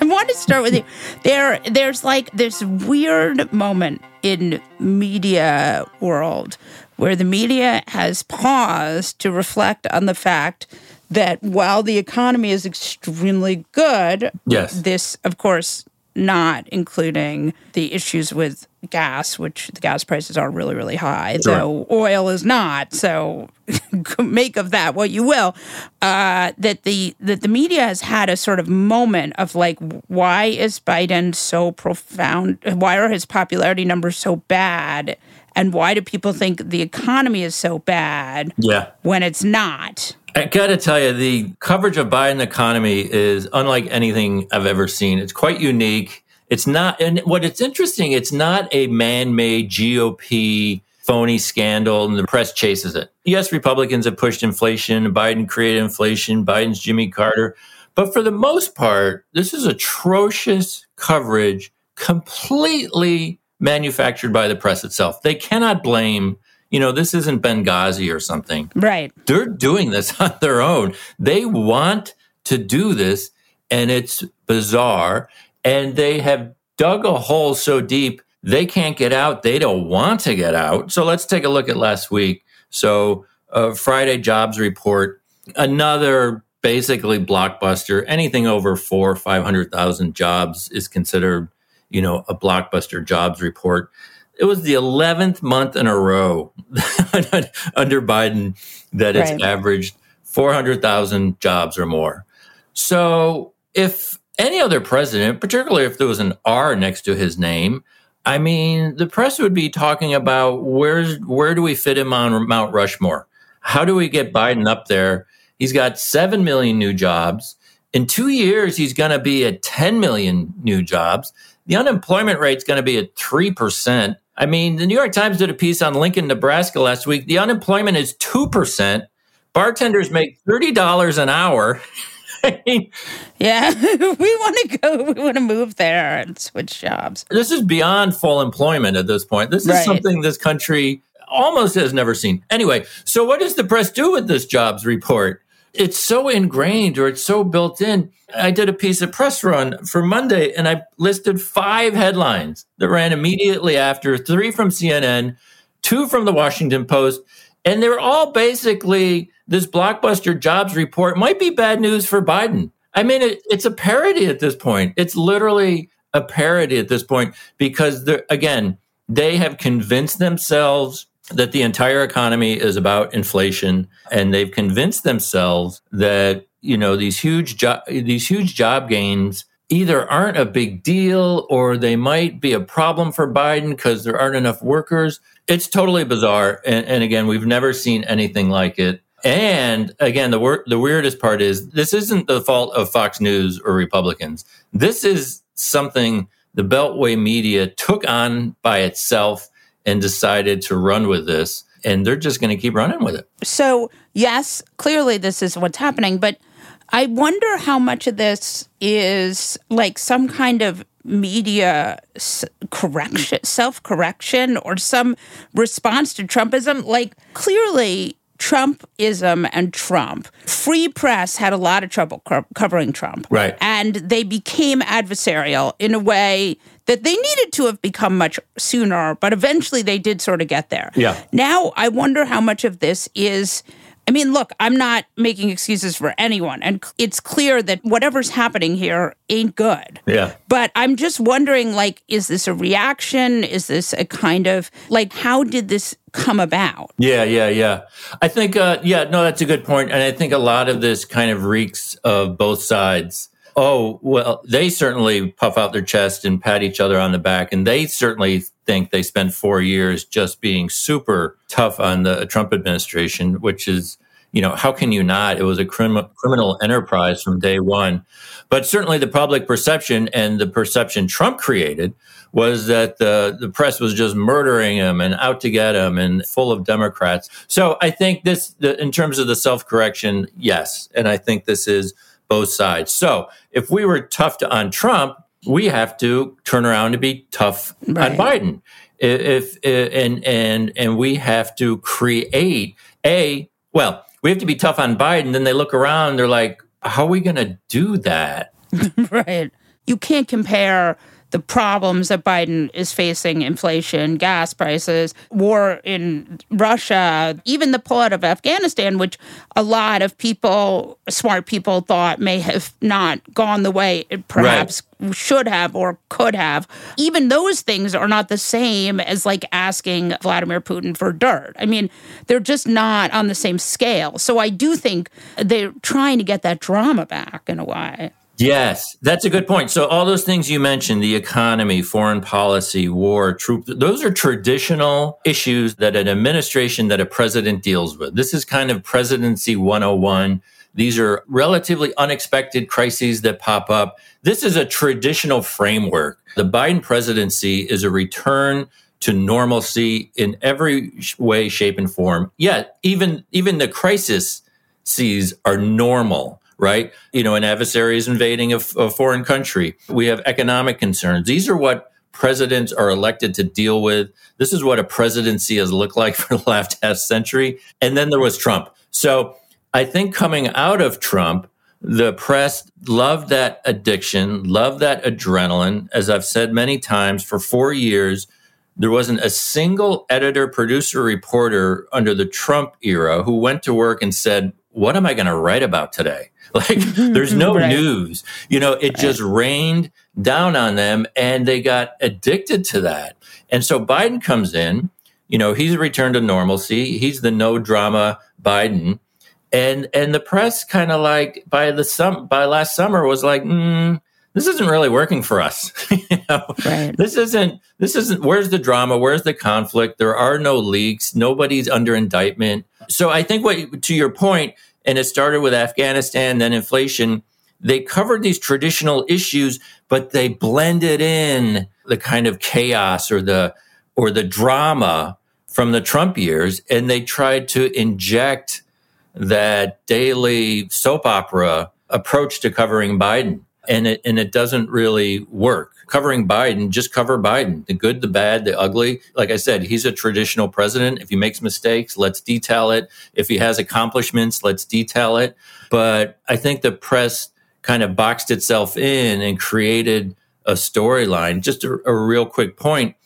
I want to start with you. There, there's like this weird moment in media world where the media has paused to reflect on the fact that while the economy is extremely good, yes, this, of course, not including the issues with gas, which the gas prices are really, really high. Sure. So oil is not. So make of that what you will. Uh, that the that the media has had a sort of moment of like, why is Biden so profound? Why are his popularity numbers so bad? And why do people think the economy is so bad? Yeah. when it's not. I got to tell you, the coverage of Biden economy is unlike anything I've ever seen. It's quite unique. It's not, and what it's interesting, it's not a man-made GOP phony scandal, and the press chases it. Yes, Republicans have pushed inflation. Biden created inflation. Biden's Jimmy Carter. But for the most part, this is atrocious coverage, completely manufactured by the press itself. They cannot blame you know, this isn't Benghazi or something. Right. They're doing this on their own. They want to do this, and it's bizarre. And they have dug a hole so deep they can't get out. They don't want to get out. So let's take a look at last week. So, uh, Friday jobs report, another basically blockbuster. Anything over four, 500,000 jobs is considered, you know, a blockbuster jobs report it was the 11th month in a row under Biden that it's right. averaged 400,000 jobs or more. So if any other president, particularly if there was an R next to his name, I mean, the press would be talking about where's where do we fit him on Mount Rushmore? How do we get Biden up there? He's got 7 million new jobs. In 2 years he's going to be at 10 million new jobs. The unemployment rate's going to be at 3%. I mean, the New York Times did a piece on Lincoln, Nebraska last week. The unemployment is 2%. Bartenders make $30 an hour. yeah, we want to go, we want to move there and switch jobs. This is beyond full employment at this point. This is right. something this country almost has never seen. Anyway, so what does the press do with this jobs report? It's so ingrained or it's so built in. I did a piece of press run for Monday and I listed five headlines that ran immediately after three from CNN, two from the Washington Post. And they're all basically this blockbuster jobs report might be bad news for Biden. I mean, it, it's a parody at this point. It's literally a parody at this point because, again, they have convinced themselves that the entire economy is about inflation and they've convinced themselves that you know these huge jo- these huge job gains either aren't a big deal or they might be a problem for Biden because there aren't enough workers. It's totally bizarre. And, and again, we've never seen anything like it. And again, the wor- the weirdest part is this isn't the fault of Fox News or Republicans. This is something the Beltway media took on by itself and decided to run with this. And they're just going to keep running with it. So, yes, clearly this is what's happening. But I wonder how much of this is like some kind of media correction, self correction, or some response to Trumpism. Like, clearly, Trumpism and Trump. Free press had a lot of trouble co- covering Trump. Right. And they became adversarial in a way that they needed to have become much sooner, but eventually they did sort of get there. Yeah. Now I wonder how much of this is I mean, look, I'm not making excuses for anyone, and it's clear that whatever's happening here ain't good. Yeah. But I'm just wondering like, is this a reaction? Is this a kind of like, how did this come about? Yeah, yeah, yeah. I think, uh, yeah, no, that's a good point. And I think a lot of this kind of reeks of both sides. Oh, well, they certainly puff out their chest and pat each other on the back. And they certainly think they spent four years just being super tough on the Trump administration, which is, you know, how can you not? It was a crim- criminal enterprise from day one. But certainly the public perception and the perception Trump created was that the, the press was just murdering him and out to get him and full of Democrats. So I think this, the, in terms of the self correction, yes. And I think this is both sides. So if we were tough to, on Trump, we have to turn around and be tough right. on Biden. If, if and and and we have to create a well, we have to be tough on Biden. Then they look around, they're like, "How are we going to do that?" right. You can't compare the problems that Biden is facing inflation, gas prices, war in Russia, even the pullout of Afghanistan, which a lot of people, smart people, thought may have not gone the way it perhaps right. should have or could have. Even those things are not the same as like asking Vladimir Putin for dirt. I mean, they're just not on the same scale. So I do think they're trying to get that drama back in a way. Yes, that's a good point. So all those things you mentioned, the economy, foreign policy, war, troop, those are traditional issues that an administration that a president deals with. This is kind of presidency 101. These are relatively unexpected crises that pop up. This is a traditional framework. The Biden presidency is a return to normalcy in every way, shape, and form. Yet, even even the crises are normal right? You know, an adversary is invading a, a foreign country. We have economic concerns. These are what presidents are elected to deal with. This is what a presidency has looked like for the last half century. And then there was Trump. So I think coming out of Trump, the press loved that addiction, loved that adrenaline. As I've said many times, for four years, there wasn't a single editor, producer, reporter under the Trump era who went to work and said, What am I going to write about today? Like there's no right. news. You know, it right. just rained down on them and they got addicted to that. And so Biden comes in, you know, he's returned to normalcy. He's the no drama Biden. And and the press kind of like by the sum by last summer was like, mm, this isn't really working for us. you know? right. This isn't this isn't where's the drama? Where's the conflict? There are no leaks. Nobody's under indictment. So I think what to your point, and it started with Afghanistan, then inflation. They covered these traditional issues, but they blended in the kind of chaos or the or the drama from the Trump years, and they tried to inject that daily soap opera approach to covering Biden, and it and it doesn't really work covering Biden, just cover Biden. The good, the bad, the ugly. Like I said, he's a traditional president. If he makes mistakes, let's detail it. If he has accomplishments, let's detail it. But I think the press kind of boxed itself in and created a storyline. Just a, a, real quick point.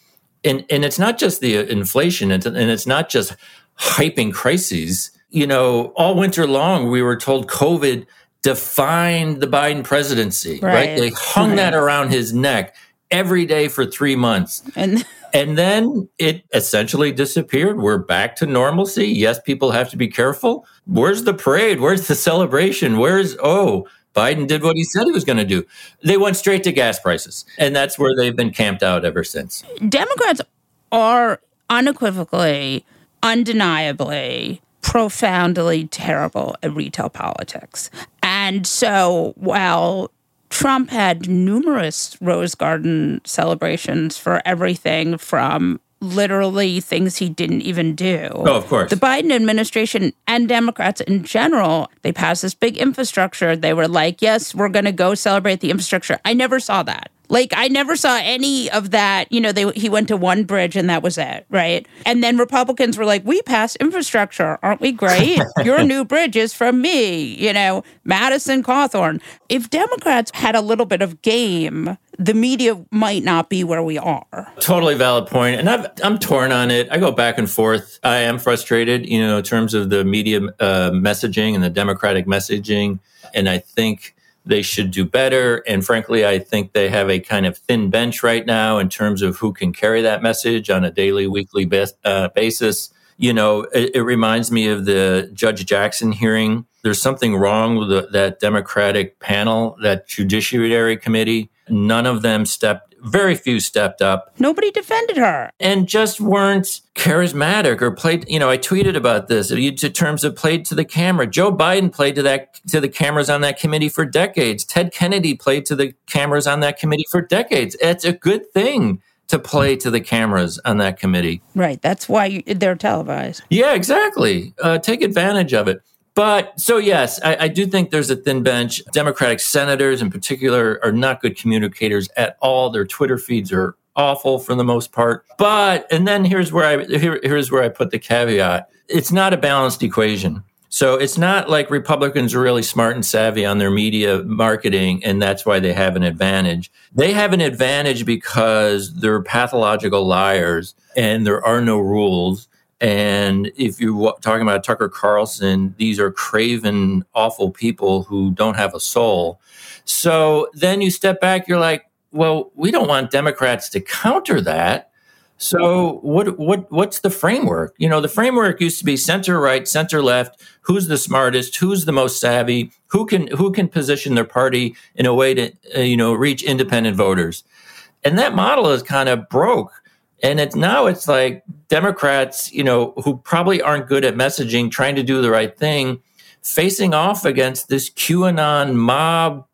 And, and it's not just the uh, inflation and it's not just hyping crises. You know, all winter long, we were told COVID defined the Biden presidency, right? right? They hung right. that around his neck every day for three months. And and then it essentially disappeared. We're back to normalcy. Yes, people have to be careful. Where's the parade? Where's the celebration? Where's oh, Biden did what he said he was going to do. They went straight to gas prices. And that's where they've been camped out ever since. Democrats are unequivocally, undeniably profoundly terrible at retail politics. And so while Trump had numerous Rose Garden celebrations for everything from literally things he didn't even do. Oh, of course. The Biden administration and Democrats in general, they passed this big infrastructure. They were like, yes, we're going to go celebrate the infrastructure. I never saw that. Like I never saw any of that. You know, they he went to one bridge and that was it, right? And then Republicans were like, "We passed infrastructure, aren't we great? Your new bridge is from me." You know, Madison Cawthorn. If Democrats had a little bit of game, the media might not be where we are. Totally valid point, and i am torn on it. I go back and forth. I am frustrated, you know, in terms of the media uh, messaging and the Democratic messaging, and I think they should do better. And frankly, I think they have a kind of thin bench right now in terms of who can carry that message on a daily, weekly uh, basis. You know, it, it, reminds me of the Judge Jackson hearing. There's something wrong with the, that Democratic panel, that Judiciary Committee. None of them stepped very few stepped up. Nobody defended her. And just weren't charismatic or played, you know, I tweeted about this in terms of played to the camera. Joe Biden played to that to the cameras on that committee for decades. Ted Kennedy played to the cameras on that committee for decades. It's a good thing to play to the cameras on that committee. Right. That's why they're televised. Yeah, exactly. Uh, take advantage of it. But so, yes, I, I, do think there's a thin bench. Democratic senators, in particular, are not good communicators at all. Their Twitter feeds are awful for the most part. But, and then here's where I, here, here's where I put the caveat. It's not a balanced equation. So it's not like Republicans are really smart and savvy on their media marketing, and that's why they have an advantage. They have an advantage because they're pathological liars and there are no rules and if you're talking about Tucker Carlson, these are craven, awful people who don't have a soul. So then you step back, you're like, well, we don't want Democrats to counter that. So what what what's the framework? You know, the framework used to be center right, center left, who's the smartest, who's the most savvy, who can who can position their party in a way to uh, you know reach independent voters. And that model is kind of broke and it's now it's like Democrats, you know, who probably aren't good at messaging, trying to do the right thing, facing off against this QAnon mob,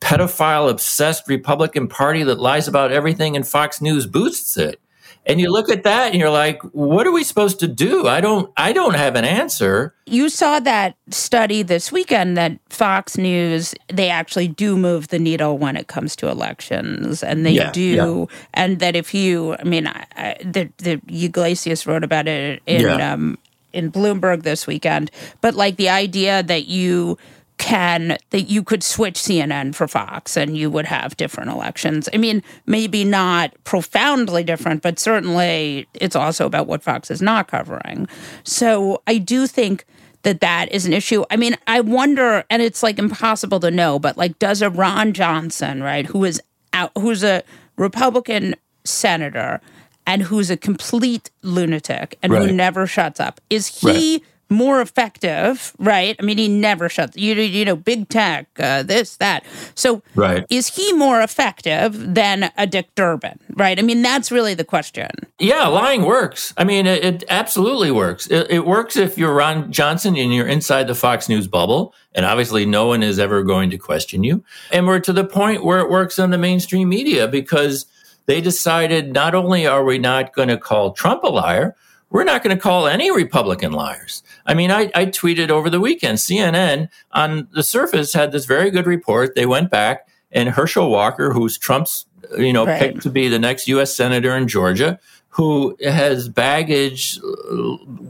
pedophile obsessed Republican Party that lies about everything and Fox News boosts it and you look at that and you're like what are we supposed to do i don't i don't have an answer you saw that study this weekend that fox news they actually do move the needle when it comes to elections and they yeah, do yeah. and that if you i mean I, I, the, the Yglesias wrote about it in yeah. um, in bloomberg this weekend but like the idea that you can that you could switch CNN for Fox and you would have different elections. I mean, maybe not profoundly different, but certainly it's also about what Fox is not covering. So I do think that that is an issue. I mean, I wonder, and it's like impossible to know, but like, does a Ron Johnson, right, who is out, who's a Republican senator and who's a complete lunatic and right. who never shuts up, is he? Right more effective, right? I mean, he never shuts. You you know, big tech, uh, this that. So, right. is he more effective than a Dick Durbin? Right. I mean, that's really the question. Yeah, lying works. I mean, it, it absolutely works. It, it works if you're Ron Johnson and you're inside the Fox News bubble, and obviously, no one is ever going to question you. And we're to the point where it works on the mainstream media because they decided not only are we not going to call Trump a liar we're not going to call any Republican liars. I mean, I, I, tweeted over the weekend, CNN on the surface had this very good report. They went back and Herschel Walker, who's Trump's, you know, right. picked to be the next U.S. senator in Georgia, who has baggage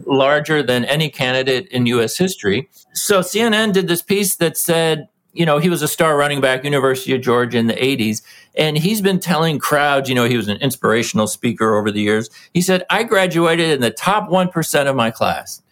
larger than any candidate in U.S. history. So CNN did this piece that said, you know, he was a star running back, University of Georgia in the 80s. And he's been telling crowds, you know, he was an inspirational speaker over the years. He said, I graduated in the top 1% of my class.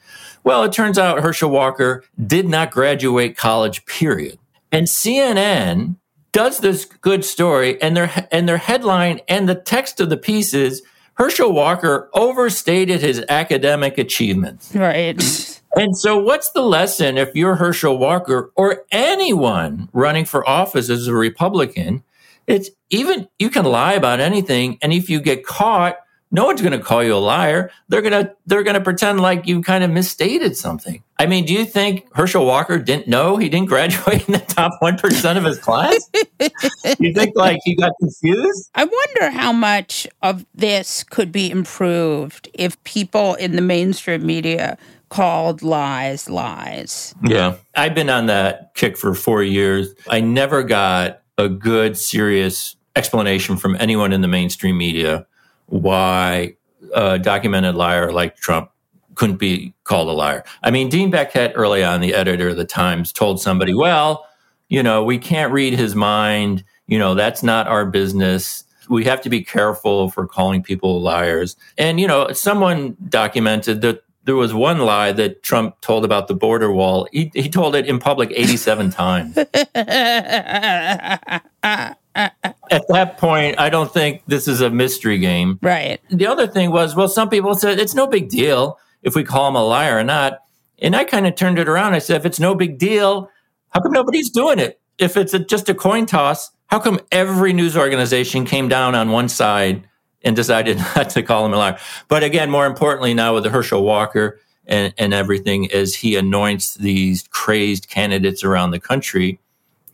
Well, it turns out Herschel Walker did not graduate college, period. And CNN does this good story, and their, and their headline and the text of the piece is Herschel Walker overstated his academic achievements. Right. And so, what's the lesson if you're Herschel Walker or anyone running for office as a Republican? It's even you can lie about anything, and if you get caught, no one's going to call you a liar. They're going to they're going to pretend like you kind of misstated something. I mean, do you think Herschel Walker didn't know he didn't graduate in the top one percent of his class? you think like he got confused? I wonder how much of this could be improved if people in the mainstream media called lies lies. Yeah. I've been on that kick for 4 years. I never got a good serious explanation from anyone in the mainstream media why a documented liar like Trump couldn't be called a liar. I mean, Dean Baquet, early on, the editor of the Times, told somebody, well, you know, we can't read his mind. You know, that's not our business. We have to be careful for calling people liars. And, you know, someone documented that there was one lie that Trump told about the border wall. He, he told it in public 87 times. At that point, I don't think this is a mystery game. Right. The other thing was, well, some people said it's no big deal if we call him a liar or not. And I kind of turned it around. I said, if it's no big deal, how come nobody's doing it? If it's a, just a coin toss, how come every news organization came down on one side and decided not to call him a liar? But again, more importantly, now with the Herschel Walker and, and everything, as he anoints these crazed candidates around the country,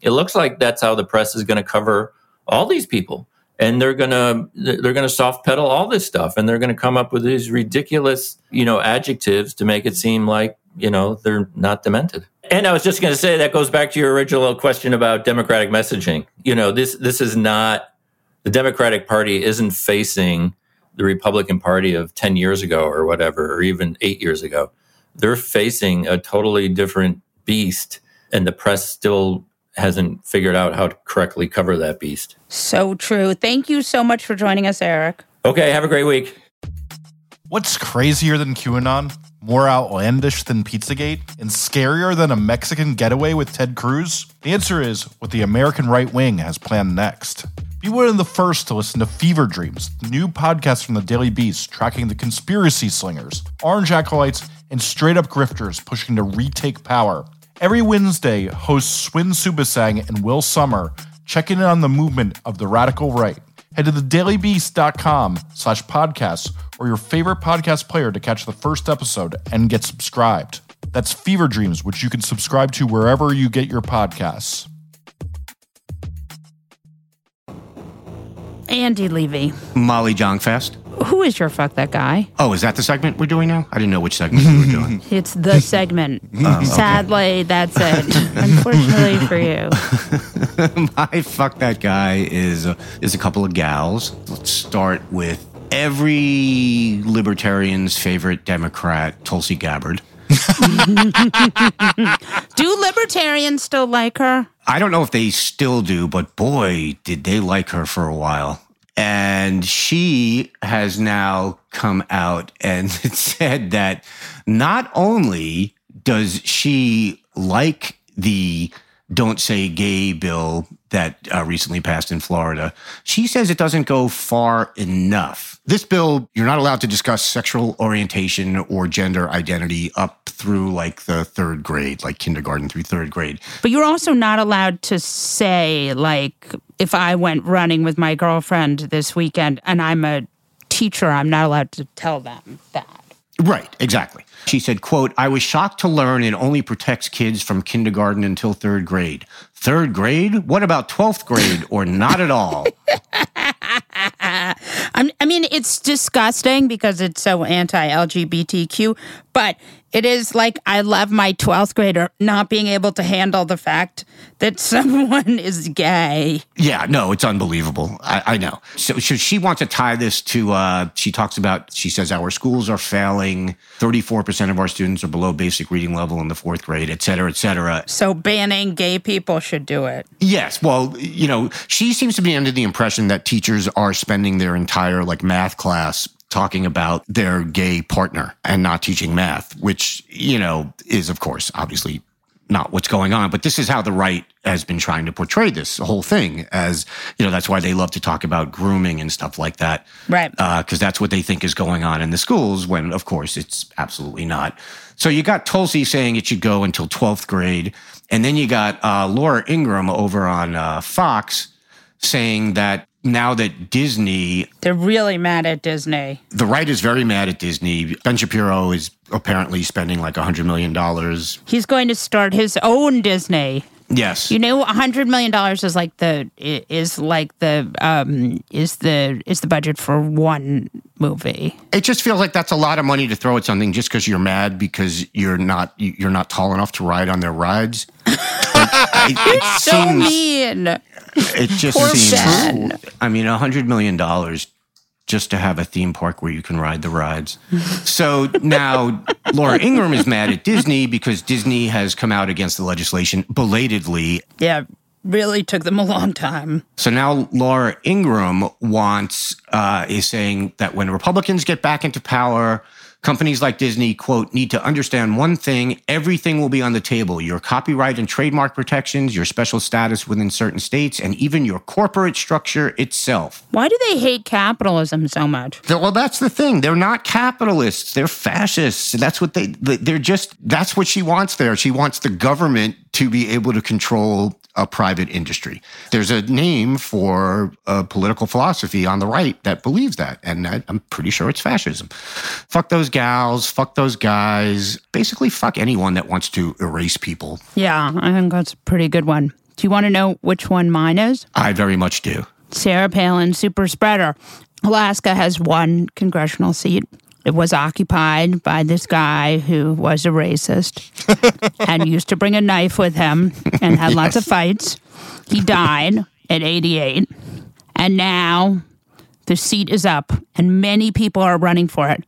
it looks like that's how the press is going to cover all these people and they're going to they're going to soft pedal all this stuff and they're going to come up with these ridiculous you know adjectives to make it seem like you know they're not demented. And i was just going to say that goes back to your original question about democratic messaging. You know this this is not the democratic party isn't facing the republican party of 10 years ago or whatever or even 8 years ago. They're facing a totally different beast and the press still hasn't figured out how to correctly cover that beast. So true. Thank you so much for joining us, Eric. Okay, have a great week. What's crazier than QAnon? More outlandish than Pizzagate? And scarier than a Mexican getaway with Ted Cruz? The answer is what the American right wing has planned next. Be one of the first to listen to Fever Dreams, the new podcast from the Daily Beast tracking the conspiracy slingers, orange acolytes, and straight up grifters pushing to retake power Every Wednesday, hosts Swin Suebsaeng and Will Sommer check in on the movement of the radical right. Head to thedailybeast.com slash podcasts or your favorite podcast player to catch the first episode and get subscribed. That's Fever Dreams, which you can subscribe to wherever you get your podcasts. Andy Levy. Molly Jong-Fast. Who is your fuck that guy? Oh, is that the segment we're doing now? I didn't know which segment we were doing. It's the segment. Oh, okay. Sadly, that's it. Unfortunately for you. My fuck that guy is a, is a couple of gals. Let's start with every libertarian's favorite Democrat, Tulsi Gabbard. do libertarians still like her? I don't know if they still do, but boy, did they like her for a while. And she has now come out and said that not only does she like the don't say gay bill that uh, recently passed in Florida, she says it doesn't go far enough. This bill, you're not allowed to discuss sexual orientation or gender identity up through like the third grade, like kindergarten through third grade. But you're also not allowed to say, like, if I went running with my girlfriend this weekend and I'm a teacher, I'm not allowed to tell them that. Right, exactly. She said, quote, I was shocked to learn it only protects kids from kindergarten until third grade. Third grade? What about 12th grade or not at all? I mean, it's disgusting because it's so anti LGBTQ, but it is like I love my 12th grader not being able to handle the fact that someone is gay. Yeah, no, it's unbelievable. I, I know. So, so, she wants to tie this to, uh, she talks about, she says our schools are failing. 34% of our students are below basic reading level in the fourth grade, et cetera, et cetera. So banning gay people should do it. Yes. Well, you know, she seems to be under the impression that teachers are spending their entire like math class talking about their gay partner and not teaching math, which, you know, is of course obviously not what's going on. But this is how the right has been trying to portray this whole thing as, you know, that's why they love to talk about grooming and stuff like that. Right. Because uh, that's what they think is going on in the schools when, of course, it's absolutely not. So you got Tulsi saying it should go until 12th grade. And then you got uh, Laura Ingraham over on uh, Fox saying that now that Disney. They're really mad at Disney. The right is very mad at Disney. Ben Shapiro is apparently spending like $100 million. He's going to start his own Disney. Yes. You know, a hundred million dollars is like the is like the um is the is the budget for one movie. It just feels like that's a lot of money to throw at something just because you're mad because you're not you're not tall enough to ride on their rides. like, I, it so seems, mean. It just seems. I mean, a hundred million dollars just to have a theme park where you can ride the rides. so now Laura Ingraham is mad at Disney because Disney has come out against the legislation belatedly. Yeah, really took them a long time. So now Laura Ingraham wants uh, is saying that when Republicans get back into power, companies like Disney quote need to understand one thing: everything will be on the table. Your copyright and trademark protections, your special status within certain states, and even your corporate structure itself. Why do they hate capitalism so much? Well, that's the thing. They're not capitalists. They're fascists. That's what they. They're just. That's what she wants there. She wants the government to be able to control a private industry. There's a name for a political philosophy on the right that believes that, and I, I'm pretty sure it's fascism. Fuck those gals. Fuck those guys. Basically, fuck anyone that wants to erase people. Yeah, I think that's a pretty good one. Do you want to know which one mine is? I very much do. Sarah Palin, super spreader. Alaska has one congressional seat. It was occupied by this guy who was a racist and used to bring a knife with him and had lots of fights. He died at 88. And now the seat is up and many people are running for it.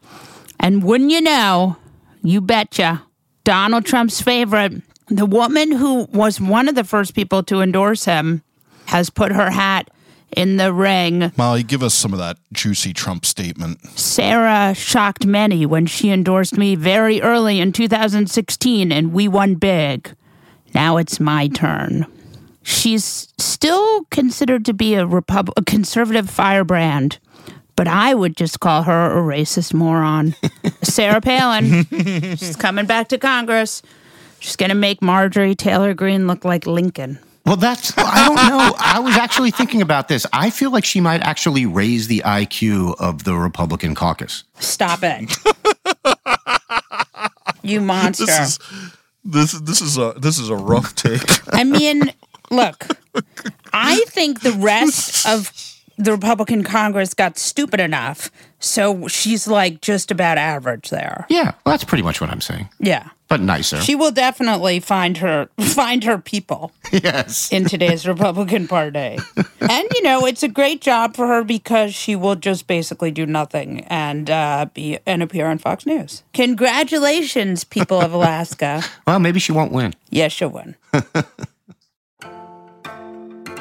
And wouldn't you know, you betcha, Donald Trump's favorite, the woman who was one of the first people to endorse him, has put her hat in the ring. Molly, give us some of that juicy Trump statement. Sarah shocked many when she endorsed me very early in 2016 and we won big. Now it's my turn. She's still considered to be a, Repub- a conservative firebrand, but I would just call her a racist moron. Sarah Palin, she's coming back to Congress. She's going to make Marjorie Taylor Greene look like Lincoln. Well, that's, I don't know. I was actually thinking about this. I feel like she might actually raise the IQ of the Republican caucus. Stop it. you monster. This is this this is a this is a rough take. I mean, look, I think the rest of the Republican Congress got stupid enough, so she's like just about average there. Yeah, well, that's pretty much what I'm saying, Yeah. but nicer. She will definitely find her find her people yes. in today's Republican Party. And you know, it's a great job for her because she will just basically do nothing and uh, be and appear on Fox News. Congratulations, people of Alaska. Well, maybe she won't win. Yes, she'll win.